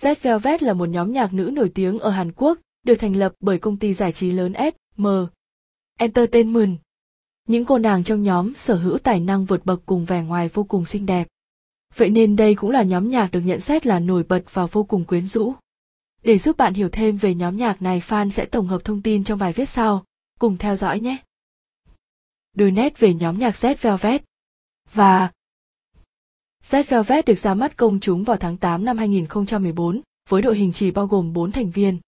Red Velvet là một nhóm nhạc nữ nổi tiếng ở Hàn Quốc, được thành lập bởi công ty giải trí lớn SM Entertainment. Những cô nàng trong nhóm sở hữu tài năng vượt bậc cùng vẻ ngoài vô cùng xinh đẹp. Vậy nên đây cũng là nhóm nhạc được nhận xét là nổi bật và vô cùng quyến rũ. Để giúp bạn hiểu thêm về nhóm nhạc này fan sẽ tổng hợp thông tin trong bài viết sau, cùng theo dõi nhé. Đôi nét về nhóm nhạc Z Velvet và Red Velvet được ra mắt công chúng vào tháng 8 năm 2014 với đội hình chỉ bao gồm 4 thành viên,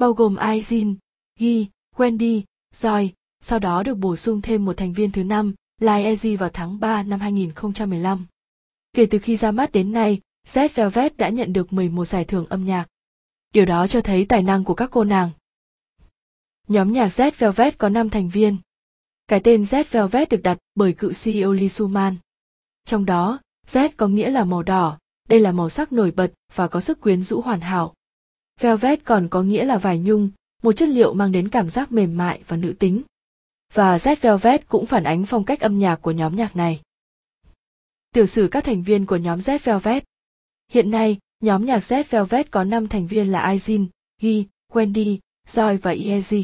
bao gồm Aizin, Gi, Wendy, Joy, sau đó được bổ sung thêm một thành viên thứ năm, Lai Ezi vào tháng 3 năm 2015. Kể từ khi ra mắt đến nay, Red Velvet đã nhận được 11 giải thưởng âm nhạc. Điều đó cho thấy tài năng của các cô nàng. Nhóm nhạc Red Velvet có 5 thành viên. Cái tên Red Velvet được đặt bởi cựu CEO Lee Suman. Trong đó, Z có nghĩa là màu đỏ, đây là màu sắc nổi bật và có sức quyến rũ hoàn hảo. Velvet còn có nghĩa là vải nhung, một chất liệu mang đến cảm giác mềm mại và nữ tính. Và Z Velvet cũng phản ánh phong cách âm nhạc của nhóm nhạc này. Tiểu sử các thành viên của nhóm Z Velvet Hiện nay, nhóm nhạc Z Velvet có 5 thành viên là Aizin, Gi, Wendy, Joy và Iezi.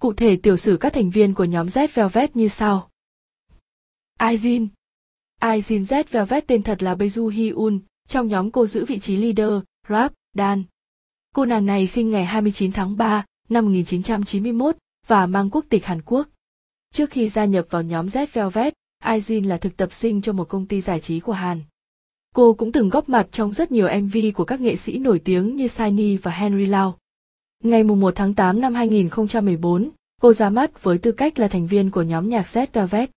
Cụ thể tiểu sử các thành viên của nhóm Z Velvet như sau. Aizin Aizin Z Velvet tên thật là Beju Hyun, trong nhóm cô giữ vị trí leader, rap, dan. Cô nàng này sinh ngày 29 tháng 3 năm 1991 và mang quốc tịch Hàn Quốc. Trước khi gia nhập vào nhóm Z Velvet, Aizin là thực tập sinh cho một công ty giải trí của Hàn. Cô cũng từng góp mặt trong rất nhiều MV của các nghệ sĩ nổi tiếng như Shiny và Henry Lau. Ngày 1 tháng 8 năm 2014, cô ra mắt với tư cách là thành viên của nhóm nhạc Z Velvet.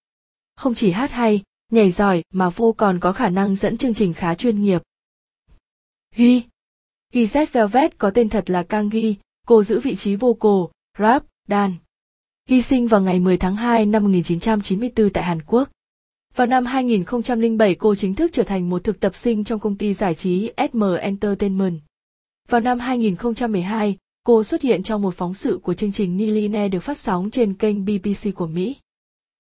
Không chỉ hát hay, nhảy giỏi mà vô còn có khả năng dẫn chương trình khá chuyên nghiệp. Ghi Ghi Z Velvet có tên thật là Kang Ghi, cô giữ vị trí vocal, rap, dan. Hy sinh vào ngày 10 tháng 2 năm 1994 tại Hàn Quốc. Vào năm 2007 cô chính thức trở thành một thực tập sinh trong công ty giải trí SM Entertainment. Vào năm 2012, cô xuất hiện trong một phóng sự của chương trình Niline được phát sóng trên kênh BBC của Mỹ.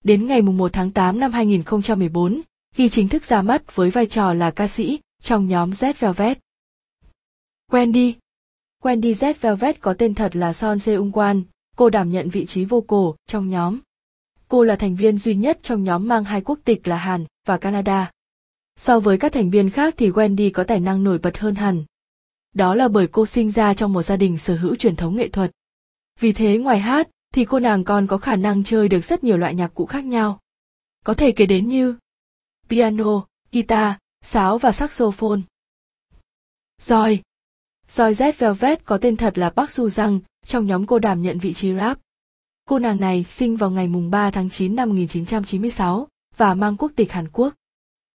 Đến ngày 1 tháng 8 năm 2014, khi chính thức ra mắt với vai trò là ca sĩ trong nhóm Z Velvet. Wendy Wendy Z Velvet có tên thật là Son Seung Kwan, cô đảm nhận vị trí vô cổ trong nhóm. Cô là thành viên duy nhất trong nhóm mang hai quốc tịch là Hàn và Canada. So với các thành viên khác thì Wendy có tài năng nổi bật hơn hẳn. Đó là bởi cô sinh ra trong một gia đình sở hữu truyền thống nghệ thuật. Vì thế ngoài hát, thì cô nàng còn có khả năng chơi được rất nhiều loại nhạc cụ khác nhau. Có thể kể đến như piano, guitar, sáo và saxophone. Rồi. Rồi Z Velvet có tên thật là Park Su-răng trong nhóm cô đảm nhận vị trí rap. Cô nàng này sinh vào ngày mùng 3 tháng 9 năm 1996 và mang quốc tịch Hàn Quốc.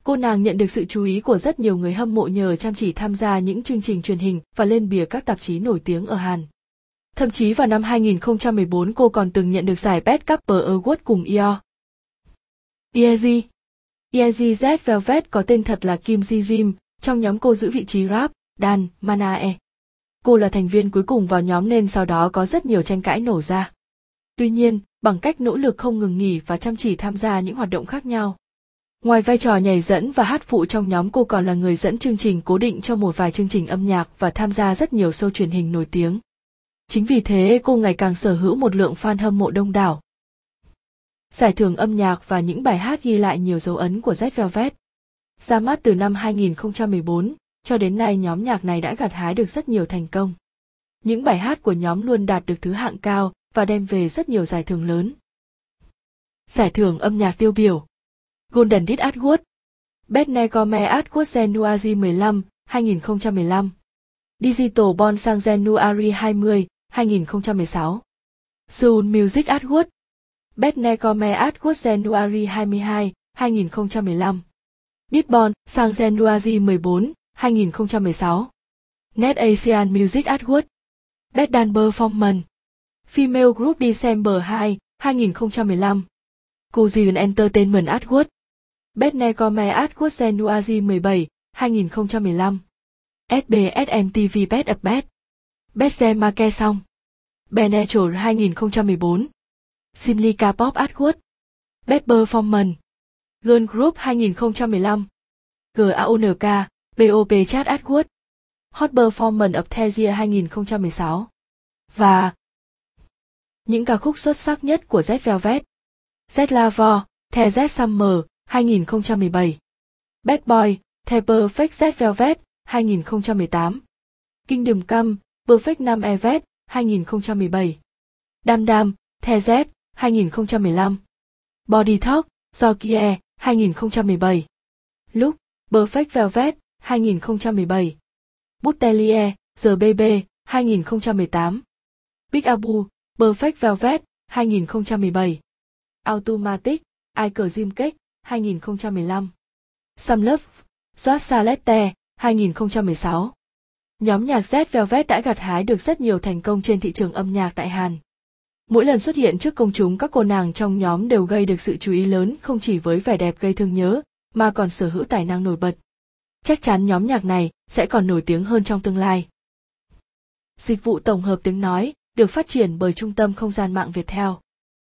Cô nàng nhận được sự chú ý của rất nhiều người hâm mộ nhờ chăm chỉ tham gia những chương trình truyền hình và lên bìa các tạp chí nổi tiếng ở Hàn. Thậm chí vào năm 2014 cô còn từng nhận được giải Best Couple Award cùng Eo. Yeji Yeji Z Velvet có tên thật là Kim Ji Vim, trong nhóm cô giữ vị trí rap, Dan, Manae. Cô là thành viên cuối cùng vào nhóm nên sau đó có rất nhiều tranh cãi nổ ra. Tuy nhiên, bằng cách nỗ lực không ngừng nghỉ và chăm chỉ tham gia những hoạt động khác nhau. Ngoài vai trò nhảy dẫn và hát phụ trong nhóm cô còn là người dẫn chương trình cố định cho một vài chương trình âm nhạc và tham gia rất nhiều show truyền hình nổi tiếng. Chính vì thế cô ngày càng sở hữu một lượng fan hâm mộ đông đảo. Giải thưởng âm nhạc và những bài hát ghi lại nhiều dấu ấn của Red Velvet. Ra mắt từ năm 2014, cho đến nay nhóm nhạc này đã gặt hái được rất nhiều thành công. Những bài hát của nhóm luôn đạt được thứ hạng cao và đem về rất nhiều giải thưởng lớn. Giải thưởng âm nhạc tiêu biểu Golden Disc Award Best Negome Award January 15, 2015 Digital Born sang January 20, 2016 Seoul Music Award Best Negome Award January 22, 2015 Disbon sang January 14, 2016 Net Asian Music Award Best Dance Performance Female Group December 2, 2015 Korean Entertainment Award Best Negome Award January 17, 2015 SBS MTV Best of Best Best Market Song Benetral 2014 Simlica Pop Award Best Performance Girl Group 2015 GAONK BOP Chat Award Hot Performance of the Year 2016 và những ca khúc xuất sắc nhất của Z Velvet. Z Lavo, The Z Summer 2017. Bad Boy, The Perfect Z Velvet 2018. Kingdom Come, Perfect Nam Evet 2017. Đam Đam, The Z 2015. Body Talk, do Kie 2017. Look, Perfect Velvet 2017. Boutelier, GBB 2018. Big Abu, Perfect Velvet 2017. Automatic, Iker Jim Cake 2015. Some Love, Josh Salette 2016. Nhóm nhạc Z Velvet đã gặt hái được rất nhiều thành công trên thị trường âm nhạc tại Hàn. Mỗi lần xuất hiện trước công chúng các cô nàng trong nhóm đều gây được sự chú ý lớn không chỉ với vẻ đẹp gây thương nhớ, mà còn sở hữu tài năng nổi bật. Chắc chắn nhóm nhạc này sẽ còn nổi tiếng hơn trong tương lai. Dịch vụ tổng hợp tiếng nói được phát triển bởi Trung tâm Không gian mạng Việt Theo.